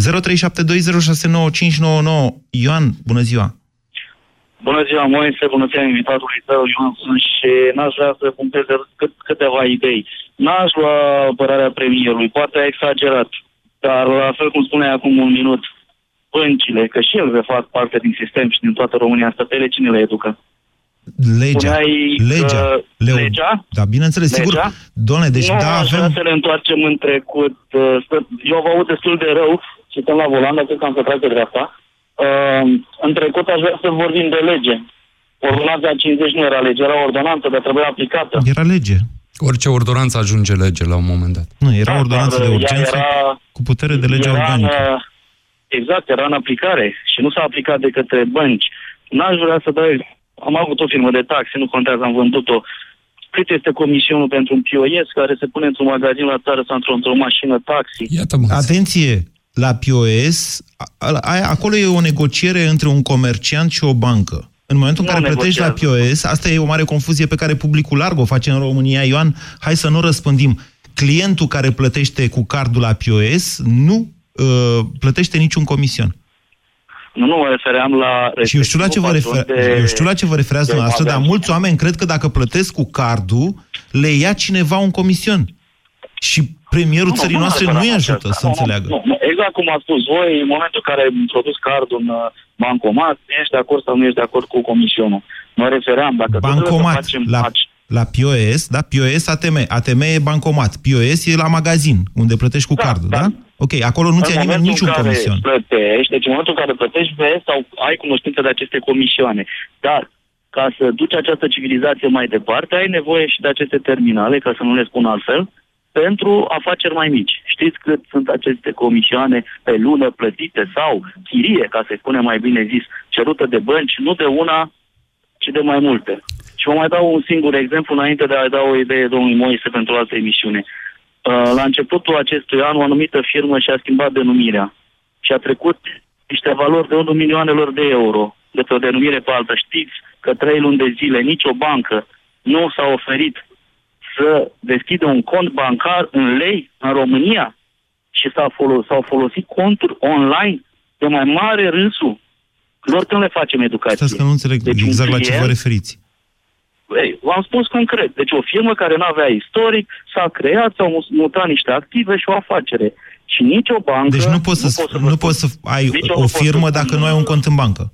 0372069599 Ioan, bună ziua! Bună ziua, Moise, bună ziua invitatului tău, Ioan sunt și n-aș vrea să punctez cât, câteva idei. N-aș lua apărarea premierului, poate a exagerat, dar la fel cum spuneai acum un minut, băncile, că și ele fac parte din sistem și din toată România, statele cine le educă? Legea. Spuneai Legea. că- Leu. legea? Da, bineînțeles, sigur. Legea? Doamne, deci nu da, aș avem... vrea să ne întoarcem în trecut. uh, stă- Eu vă aud destul de rău și stăm la volan, dar cred că am să trag pe dreapta. Uh, în trecut aș vrea să vorbim de lege. Ordonanța 50 nu era lege, era ordonanță, dar trebuia aplicată. Era lege. Orice ordonanță ajunge lege la un moment dat. Nu, era ordonanță Dar, de ea urgență era- cu putere de lege era organică. În, uh, exact, era în aplicare și nu s-a aplicat de către bănci. N-aș vrea să dai... Am avut o firmă de taxe, nu contează, am vândut-o. Cât este comisionul pentru un POS care se pune într-un magazin la țară sau într-o, într-o mașină taxi? Iată, Atenție! La POS, a- a- acolo e o negociere între un comerciant și o bancă. În momentul în Nu care plătești la negociază. POS, asta e o mare confuzie pe care publicul larg o face în România, Ioan, hai să nu răspândim. Clientul care plătește cu cardul la POS nu uh, plătește niciun comision. Nu, nu mă refeream la... Și eu știu la ce vă, refer... de- eu știu la ce vă referați de dumneavoastră, dar magazi. mulți oameni cred că dacă plătesc cu cardul, le ia cineva un comision. Și premierul țării mă noastre referam nu-i la ajută aceasta. să Nu, înțeleagă. Nu, nu, exact cum a spus voi, în momentul în care ai introdus cardul în uh, bancomat, ești de acord sau nu ești de acord cu comisionul. Mă refeream, dacă tot trebuie să Bancomat, facem la, la POS, da? POS ATM. ATM e bancomat. POS e la magazin, unde plătești cu cardul, da? Ok, acolo nu în ți-a nimeni momentul niciun în care comision. plătești, deci în momentul în care plătești, vezi sau ai cunoștință de aceste comisioane. Dar ca să duci această civilizație mai departe, ai nevoie și de aceste terminale, ca să nu le spun altfel, pentru afaceri mai mici. Știți cât sunt aceste comisioane pe lună plătite sau chirie, ca să-i spunem mai bine zis, cerută de bănci, nu de una, ci de mai multe. Și vă mai dau un singur exemplu înainte de a da o idee domnului Moise pentru o altă emisiune. Uh, La începutul acestui an, o anumită firmă și-a schimbat denumirea și a trecut niște valori de 1 milioanelor de euro de pe o denumire pe alta. Știți că trei luni de zile nicio bancă nu s-a oferit să deschidă un cont bancar în lei în România și s-a folos- s-au folosit conturi online de mai mare râsul. Lor când le facem educație. Stați că nu înțeleg Deci un exact la ce vă client- referiți. Ei, v-am spus concret. Deci o firmă care nu avea istoric s-a creat, s-au mus- mutat niște active și o afacere. Și nicio bancă... Deci nu poți să, pot nu poți să ai Nici eu o nu pot să firmă spun- dacă nu ai un cont în bancă.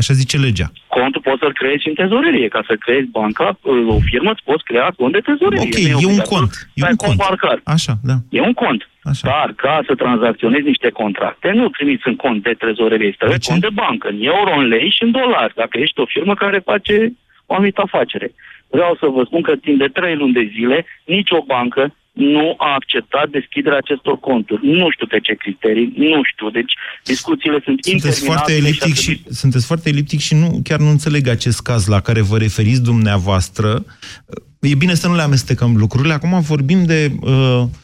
Așa zice legea. Contul poți să-l creezi și în tezorerie. Ca să creezi banca, o firmă îți poți crea cont de tezorerie. Ok, Nu e un obligatoriu cont. să E ai un cont cont. bancar. Așa, da. E un cont. Așa. Dar ca să tranzacționezi niște contracte, nu trimiți în cont de trezorerie, este de cont de bancă, în euro, în lei și în dolari, dacă ești o firmă care face o anumită afacere. Vreau să vă spun că timp de trei luni de zile, nicio bancă nu a acceptat deschiderea acestor conturi. Nu știu pe ce criterii, nu știu. Deci discuțiile sunt Sunteți foarte interminabile eliptic și... și, sunteți foarte eliptic și nu, chiar nu înțeleg acest caz la care vă referiți dumneavoastră. E bine să nu le amestecăm lucrurile. Acum vorbim de uh, inte,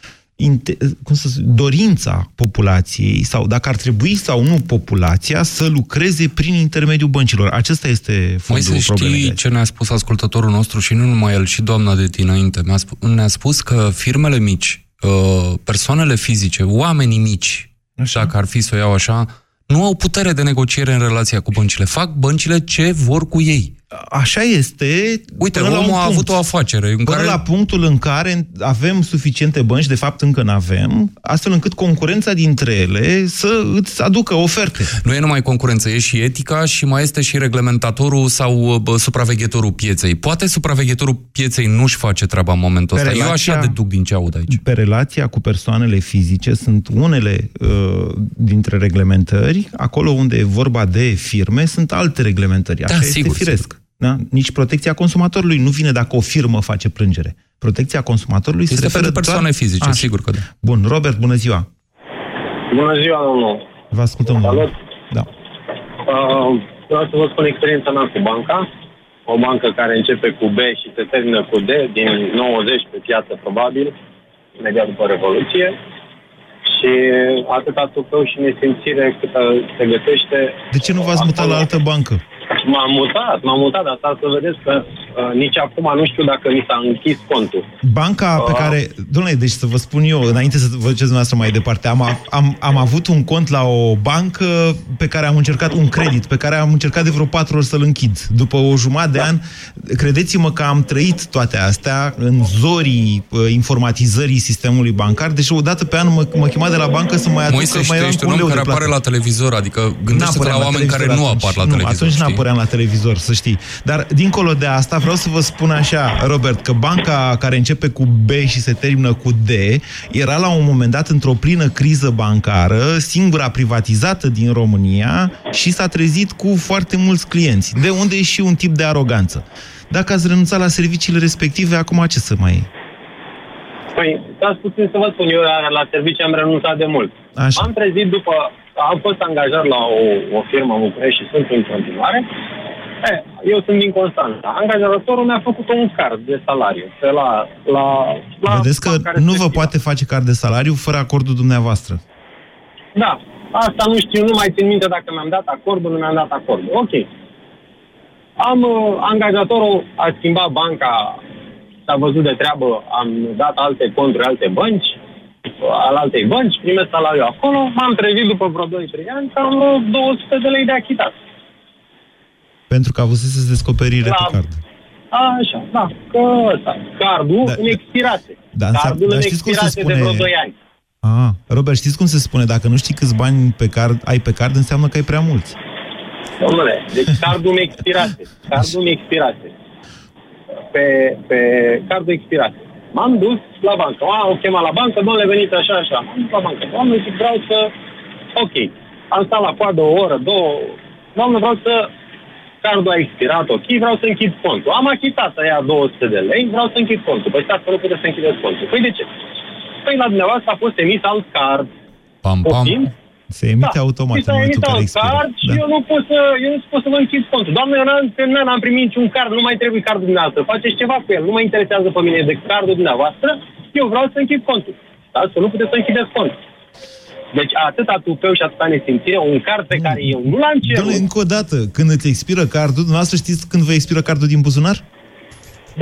cum să zic, dorința populației sau dacă ar trebui sau nu populația să lucreze prin intermediul băncilor. Acesta este Mai fondul să problemei. de știi aici. ce ne-a spus ascultătorul nostru și nu numai el, și doamna de dinainte. Mi-a sp- ne-a spus că firmele mici, uh, persoanele fizice, oamenii mici, dacă ar fi să o iau așa, nu au putere de negociere în relația cu băncile. Fac băncile ce vor cu ei. Așa este. Uite, până la omul un a punct. avut o afacere în Până care... la punctul în care avem suficiente bănci, de fapt încă nu avem, astfel încât concurența dintre ele să îți aducă oferte. Nu e numai concurență, e și etica și mai este și reglementatorul sau bă, supraveghetorul pieței. Poate supraveghetorul pieței nu-și face treaba în momentul Pe ăsta. Eu relația- așa deduc din ce aud aici. Pe relația cu persoanele fizice sunt unele uh, dintre reglementări, acolo unde e vorba de firme, sunt alte reglementări. Așa Da, este sigur, firesc. Da? Nici protecția consumatorului nu vine dacă o firmă face plângere. Protecția consumatorului se Este referă pentru persoane doar... fizice, Așa. sigur că da. Bun, Robert, bună ziua! Bună ziua, domnul. Vă ascultăm. Salut. Da. Uh, vreau să vă spun experiența mea cu banca. O bancă care începe cu B și se termină cu D, din 90 pe piață probabil, imediat după Revoluție. Și atâta tupeu și nesimțire cât se găsește. De ce nu v-ați mutat la altă bancă? M-am mutat, m-am mutat, dar asta să vedeți că uh, nici acum nu știu dacă mi s-a închis contul. Banca pe care... Domnule, deci să vă spun eu, înainte să vă duceți dumneavoastră mai departe, am, am, am avut un cont la o bancă pe care am încercat un credit, pe care am încercat de vreo patru ori să-l închid. După o jumătate de an, credeți-mă că am trăit toate astea în zorii uh, informatizării sistemului bancar, deci o dată pe an mă, mă chema de la bancă să mai aducă, Moise, mai și tu eram ești cu un un om leu care de plată. apare la televizor, adică gândește-te N-apăream la oameni care televizor nu atunci. apar la nu, televizor. atunci știi? N-apăream la televizor, să știi. Dar, dincolo de asta, vreau să vă spun așa, Robert, că banca care începe cu B și se termină cu D era la un moment dat într-o plină criză bancară, singura privatizată din România și s-a trezit cu foarte mulți clienți, de unde e și un tip de aroganță. Dacă ați renunțat la serviciile respective, acum ce să mai e? Păi, stați puțin să vă spun, eu la servicii am renunțat de mult. Așa. Am trezit după, am fost angajat la o, o firmă în București și sunt în continuare. E, eu sunt din Constanța. Angajatorul mi-a făcut un card de salariu. Pe la, la, la Vedeți că banca nu vă respectivă. poate face card de salariu fără acordul dumneavoastră. Da, asta nu știu, nu mai țin minte dacă mi-am dat acordul, nu mi-am dat acordul. Ok. Am, uh, angajatorul a schimbat banca, s-a văzut de treabă, am dat alte conturi, alte bănci al altei bănci, primesc salariul acolo, m-am trezit după vreo 2-3 ani că am vreo 200 de lei de achitat. Pentru că avuseți descoperire La- pe card. Așa, da, că ăsta, cardul Da. da. îmi expirase. Da, înseamnă- cardul dar îmi știți cum se expirase de spune- vreo 2 ani. Ah, Robert, știți cum se spune? Dacă nu știi câți bani pe card, ai pe card, înseamnă că ai prea mulți. Domnule, deci cardul mi expirase. Cardul mi expirase. Pe, pe cardul expirase. M-am dus la bancă. M-au chemat la bancă, domnule, veniți așa, așa. M-am dus la bancă. Doamne, zic, vreau să... Ok. Am stat la coadă o oră, două. Doamne, vreau să... Cardul a expirat, ok, vreau să închid contul. Am achitat aia 200 de lei, vreau să închid contul. Păi stați, vă rog, puteți să închideți contul. Păi de ce? Păi la dumneavoastră a fost emis alt card. Pam, pam. Poftim? Se emite automat Și în s-a momentul emit în care un expiră. card și Da. eu nu pot să, eu nu pot să vă închid contul. Doamne, eu n-am terminat, n-am primit niciun card, nu mai trebuie cardul dumneavoastră. Faceți ceva cu el, nu mă interesează pe mine de cardul dumneavoastră, eu vreau să închid contul. Da? Să nu puteți să închideți contul. Deci atâta tupeu și atâta nesimțire, un card pe care eu nu l-am cerut. Doamne, încă o dată, când îți expiră cardul, dumneavoastră știți când vă expiră cardul din buzunar?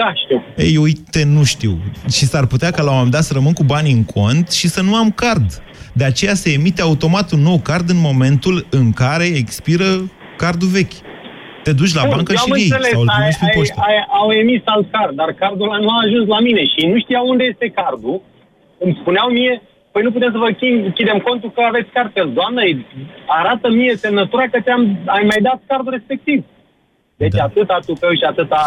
Da, știu. Ei, uite, nu știu. Și s-ar putea ca la un moment dat să rămân cu banii în cont și să nu am card. De aceea se emite automat un nou card în momentul în care expiră cardul vechi. Te duci la Bun, bancă eu și am îl iei înțeles, sau îl ai- primești prin ai- poștă. ai- Au emis alt card, dar cardul ăla nu a ajuns la mine și nu știau unde este cardul. Îmi spuneau mie, păi nu putem să vă chi- închidem contul că aveți card pe el. Doamne, arată mie semnătura că ți-am ai mai dat cardul respectiv. Deci da. atâta tupeu și atâta...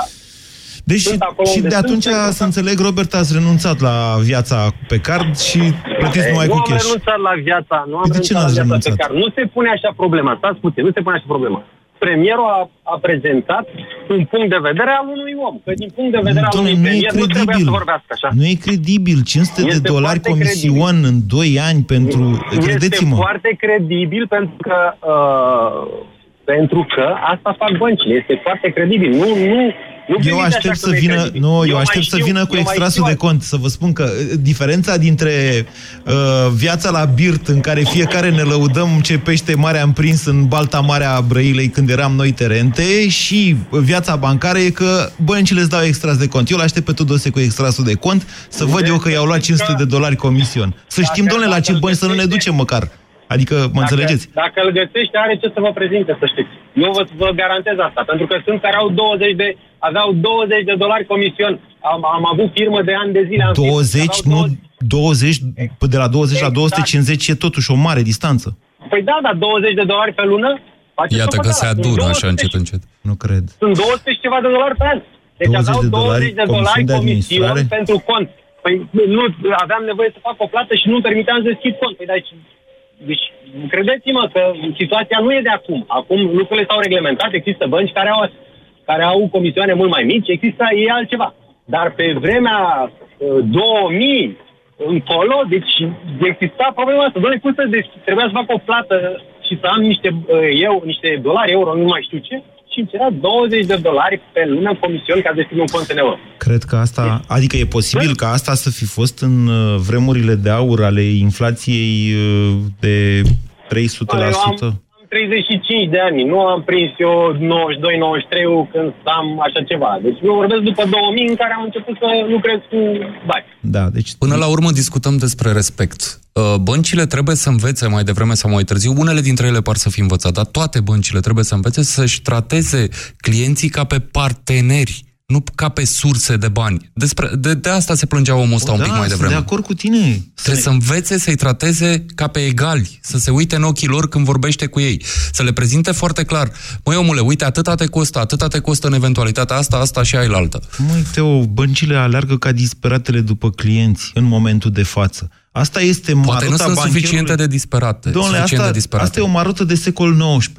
Deci sunt acolo și unde de sunt, atunci, pentru să înțeleg, Robert, ați renunțat la viața pe card și plătiți numai nu cu am cash. renunțat la viața, nu am Păi de ce renunțat n-ați la viața renunțat? pe care nu se pune așa problema. Stați puțin, nu se pune așa problema. Premierul a, a prezentat un punct de vedere al unui om. Că din punct de vedere al Doamne, unui nu e premier nu trebuia credibil. să vorbească așa. Nu e credibil. 500 de Este dolari foarte comision în 2 ani pentru... Credeți-mă. Este foarte credibil pentru că, uh, pentru că asta fac băncile. Este foarte credibil. Nu, nu, nu Eu gândiți aștept așa să că nu e vină, credibil. nu, eu, mai aștept să știu- vină cu eu mai extrasul știu de cont, să vă spun că uh, diferența dintre uh, viața la birt, în care fiecare ne lăudăm ce pește mare am prins în balta mare a Brăilei când eram noi terente și viața bancară e că băncile îți dau extras de cont. Eu îl aștept pe Tudose cu extrasul de cont, să văd eu că i-au luat 500 de dolari comision. Să știm, domnule, la ce bănci să nu ne ducem măcar. Adică, mă înțelegeți? Dacă îl găsește, are ce să vă prezinte, să știți. Eu vă, vă garantez asta, pentru că sunt care au 20 de, aveau 20 de dolari comision. Am, am avut firmă de ani de zile. Am firmă, 20, aveau nu 20, de la 20 la Exact. 250 e totuși o mare distanță. Păi da, dar 20 de dolari pe lună? Faceți Iată că socoteala. se Sunt adună 200 așa încet, încet. Nu cred. Sunt 200 și ceva de dolari pe an. Deci 20 aveau de dolari 20 de dolari comisiuni de comision administrare? pentru cont. Păi nu, aveam nevoie să fac o plată și nu permiteam să deschid cont. Păi deci, deci credeți-mă că situația nu e de acum. Acum lucrurile s-au reglementat, există bănci care au, care au comisioane mult mai mici, există e altceva. Dar pe vremea uh, 2000 încolo, deci exista problema asta. Doamne, cum să deci, trebuia să fac o plată și să am niște, uh, eu, niște dolari, euro, nu mai știu ce, și îmi cerea 20 de dolari pe lună comision ca să deschid un cont în euro. Cred că asta, adică e posibil ca asta să fi fost în uh, vremurile de aur ale inflației uh, de 300%. Eu am, am 35 de ani, nu am prins eu 92-93 când am așa ceva. Deci eu vorbesc după 2000 în care am început să lucrez cu bani. Da, deci... Până la urmă discutăm despre respect. Uh, Băncile trebuie să învețe mai devreme sau mai târziu, unele dintre ele par să fi învățate, dar toate băncile trebuie să învețe să-și trateze clienții ca pe parteneri, nu ca pe surse de bani. Despre, de, de asta se plângea omul ăsta O, un da, pic mai sunt devreme. de acord cu tine. Trebuie să învețe să-i trateze ca pe egali, să se uite în ochii lor când vorbește cu ei, să le prezinte foarte clar. Măi, omule, uite, atâta te costă, atâta te costă în eventualitatea asta, asta și ai altă. Măi, Teo, băncile aleargă ca disperatele după clienți în momentul de față. Asta este maruta Poate nu sunt bancherului. suficiente de disperate. Domnule, suficient asta, de disperate. asta e o marotă de secol XIX.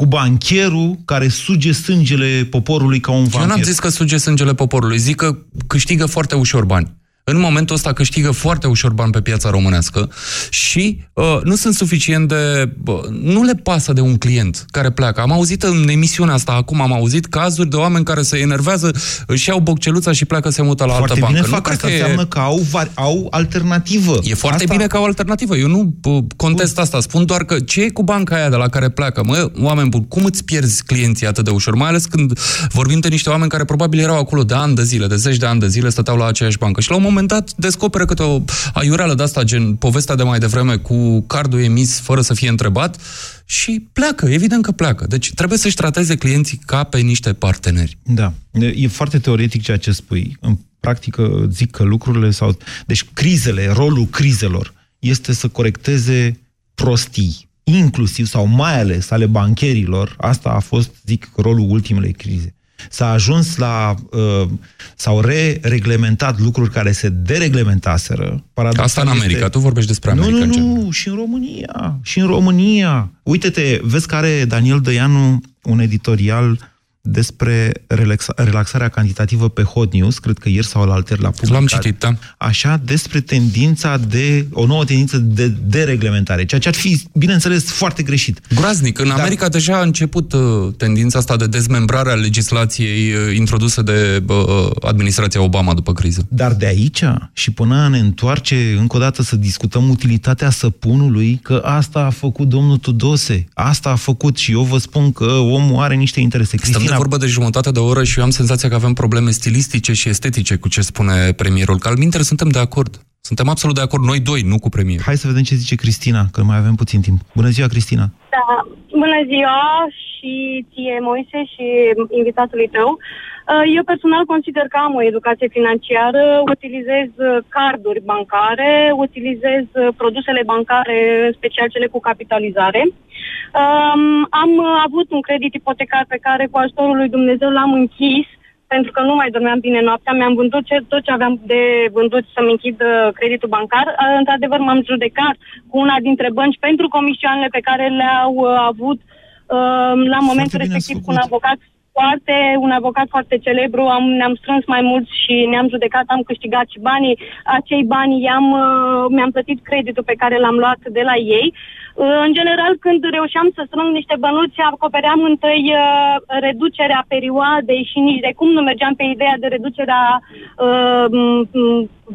Cu bancherul care suge sângele poporului ca un Eu vampir. n-am zis că suge sângele poporului, zic că câștigă foarte ușor bani. În momentul ăsta câștigă foarte ușor bani pe piața românească și uh, nu sunt suficient de... Uh, nu le pasă de un client care pleacă. Am auzit în emisiunea asta, acum am auzit cazuri de oameni care se enervează, își iau bocceluța și pleacă, se mută la Foarte altă bine bancă. fac nu asta, cred că înseamnă că au, vari, au alternativă. E foarte asta... bine ca o alternativă. Eu nu uh, contest asta. Spun doar că ce e cu banca aia de la care pleacă? Mă, oameni buni, cum îți pierzi clienții atât de ușor? Mai ales când vorbim de niște oameni care probabil erau acolo de ani de zile, de zeci de ani de zile, stăteau la aceeași bancă. Și la un moment moment dat descoperă câte o aiureală de asta, gen povestea de mai devreme cu cardul emis fără să fie întrebat și pleacă, evident că pleacă. Deci trebuie să-și trateze clienții ca pe niște parteneri. Da. E foarte teoretic ceea ce spui. În practică zic că lucrurile sau... Deci crizele, rolul crizelor este să corecteze prostii, inclusiv sau mai ales ale bancherilor. Asta a fost, zic, rolul ultimele crize. S-a ajuns la... Uh, s-au re-reglementat lucruri care se dereglementaseră. Paradoxal Asta în America, este... tu vorbești despre America. Nu, nu, nu, și în România. Și în România. Uite-te, vezi că are Daniel Dăianu un editorial despre relaxa, relaxarea cantitativă pe Hot News, cred că ieri sau la alter la publicat. L-am citit, da. Așa, despre tendința de, o nouă tendință de dereglementare, ceea ce ar fi, bineînțeles, foarte greșit. Groaznic. În Dar... America deja a început uh, tendința asta de dezmembrare a legislației uh, introdusă de uh, administrația Obama după criză. Dar de aici și până a ne întoarce încă o dată să discutăm utilitatea săpunului, că asta a făcut domnul Tudose, asta a făcut și eu vă spun că omul are niște interese. Cristina de vorbă de jumătate de oră și eu am senzația că avem probleme stilistice și estetice cu ce spune premierul. Că alminter suntem de acord. Suntem absolut de acord noi doi, nu cu premierul. Hai să vedem ce zice Cristina, că mai avem puțin timp. Bună ziua, Cristina! Da, bună ziua și ție, Moise, și invitatului tău. Uh, eu personal consider că am o educație financiară, utilizez uh, carduri bancare, utilizez uh, produsele bancare, în special cele cu capitalizare. Um, am avut un credit ipotecar pe care cu ajutorul lui Dumnezeu l-am închis pentru că nu mai dormeam bine noaptea, mi-am vândut ce, tot ce aveam de vândut să-mi închid creditul bancar. Într-adevăr, m-am judecat cu una dintre bănci pentru comisioanele pe care le-au avut uh, la momentul respectiv cu un avocat foarte, un avocat foarte celebru, am, ne-am strâns mai mult și ne-am judecat, am câștigat și banii. Acei bani i-am, uh, mi-am plătit creditul pe care l-am luat de la ei. Uh, în general, când reușeam să strâng niște bănuți, acopeream întâi uh, reducerea perioadei și nici de cum nu mergeam pe ideea de reducerea uh,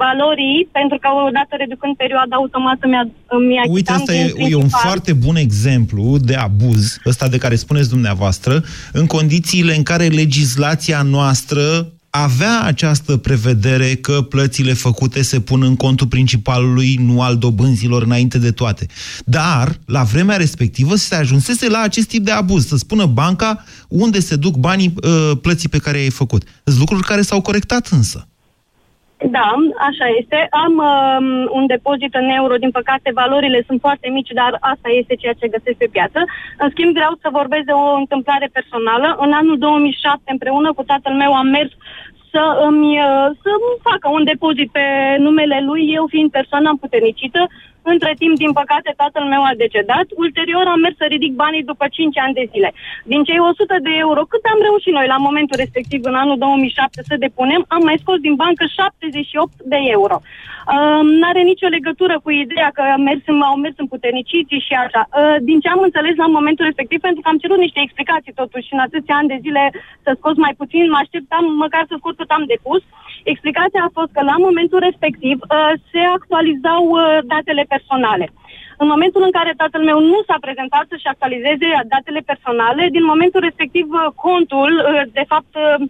valorii, pentru că odată reducând perioada automată mi-a mi Uite, asta e, e un foarte bun exemplu de abuz, ăsta de care spuneți dumneavoastră, în condițiile în care legislația noastră avea această prevedere că plățile făcute se pun în contul principalului, nu al dobânzilor înainte de toate. Dar, la vremea respectivă, se ajunsese la acest tip de abuz, să spună banca unde se duc banii uh, plății pe care ai făcut. Sunt lucruri care s-au corectat însă. Da, așa este. Am um, un depozit în euro, din păcate valorile sunt foarte mici, dar asta este ceea ce găsesc pe piață. În schimb, vreau să vorbesc de o întâmplare personală. În anul 2007, împreună cu tatăl meu, am mers să îmi uh, să facă un depozit pe numele lui, eu fiind persoana împuternicită, între timp, din păcate, tatăl meu a decedat. Ulterior am mers să ridic banii după 5 ani de zile. Din cei 100 de euro, cât am reușit noi la momentul respectiv, în anul 2007, să depunem, am mai scos din bancă 78 de euro. Uh, n-are nicio legătură cu ideea că mers, au mers în puterniciții și așa. Uh, din ce am înțeles la momentul respectiv, pentru că am cerut niște explicații totuși în atâția ani de zile să scos mai puțin, mă așteptam măcar să scot cât am depus. Explicația a fost că la momentul respectiv uh, se actualizau uh, datele personale. În momentul în care tatăl meu nu s-a prezentat să-și actualizeze datele personale, din momentul respectiv uh, contul, uh, de fapt, uh,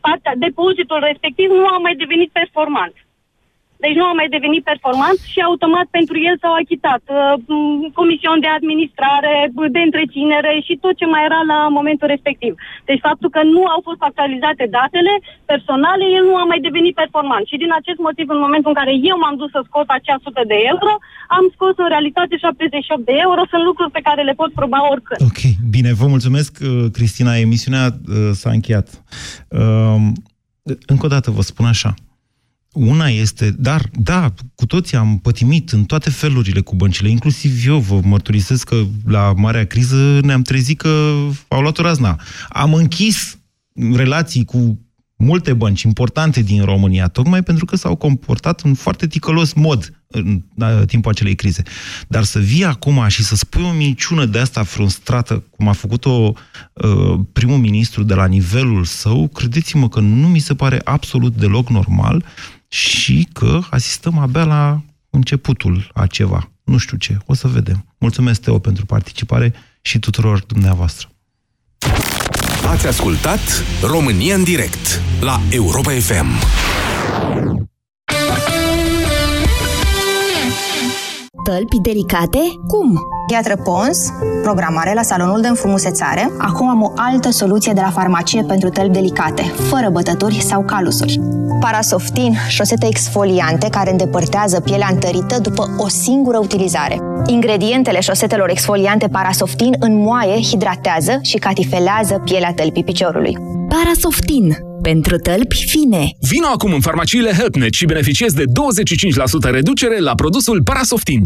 partea, depozitul respectiv nu a mai devenit performant. Deci nu a mai devenit performant și automat pentru el s-au achitat uh, comision de administrare, de întreținere și tot ce mai era la momentul respectiv. Deci faptul că nu au fost actualizate datele personale, el nu a mai devenit performant. Și din acest motiv, în momentul în care eu m-am dus să scot acea 100 de euro, am scos în realitate 78 de euro. Sunt lucruri pe care le pot proba oricând. Ok, bine, vă mulțumesc, uh, Cristina. Emisiunea uh, s-a încheiat. Uh, încă o dată vă spun așa una este, dar, da, cu toții am pătimit în toate felurile cu băncile, inclusiv eu vă mărturisesc că la marea criză ne-am trezit că au luat o razna. Am închis relații cu multe bănci importante din România, tocmai pentru că s-au comportat în foarte ticălos mod în timpul acelei crize. Dar să vii acum și să spui o minciună de asta frustrată, cum a făcut-o uh, primul ministru de la nivelul său, credeți-mă că nu mi se pare absolut deloc normal și că asistăm abia la începutul a ceva. Nu știu ce, o să vedem. Mulțumesc, Teo, pentru participare și tuturor dumneavoastră. Ați ascultat România în direct la Europa FM. Tălpi delicate? Cum? Piatră Pons, programare la salonul de înfrumusețare. Acum am o altă soluție de la farmacie pentru tălpi delicate, fără bătături sau calusuri. Parasoftin, șosete exfoliante care îndepărtează pielea întărită după o singură utilizare. Ingredientele șosetelor exfoliante Parasoftin înmoaie, hidratează și catifelează pielea tălpii piciorului. Parasoftin. Pentru tălpi fine. Vino acum în farmaciile HelpNet și beneficiezi de 25% reducere la produsul Parasoftin.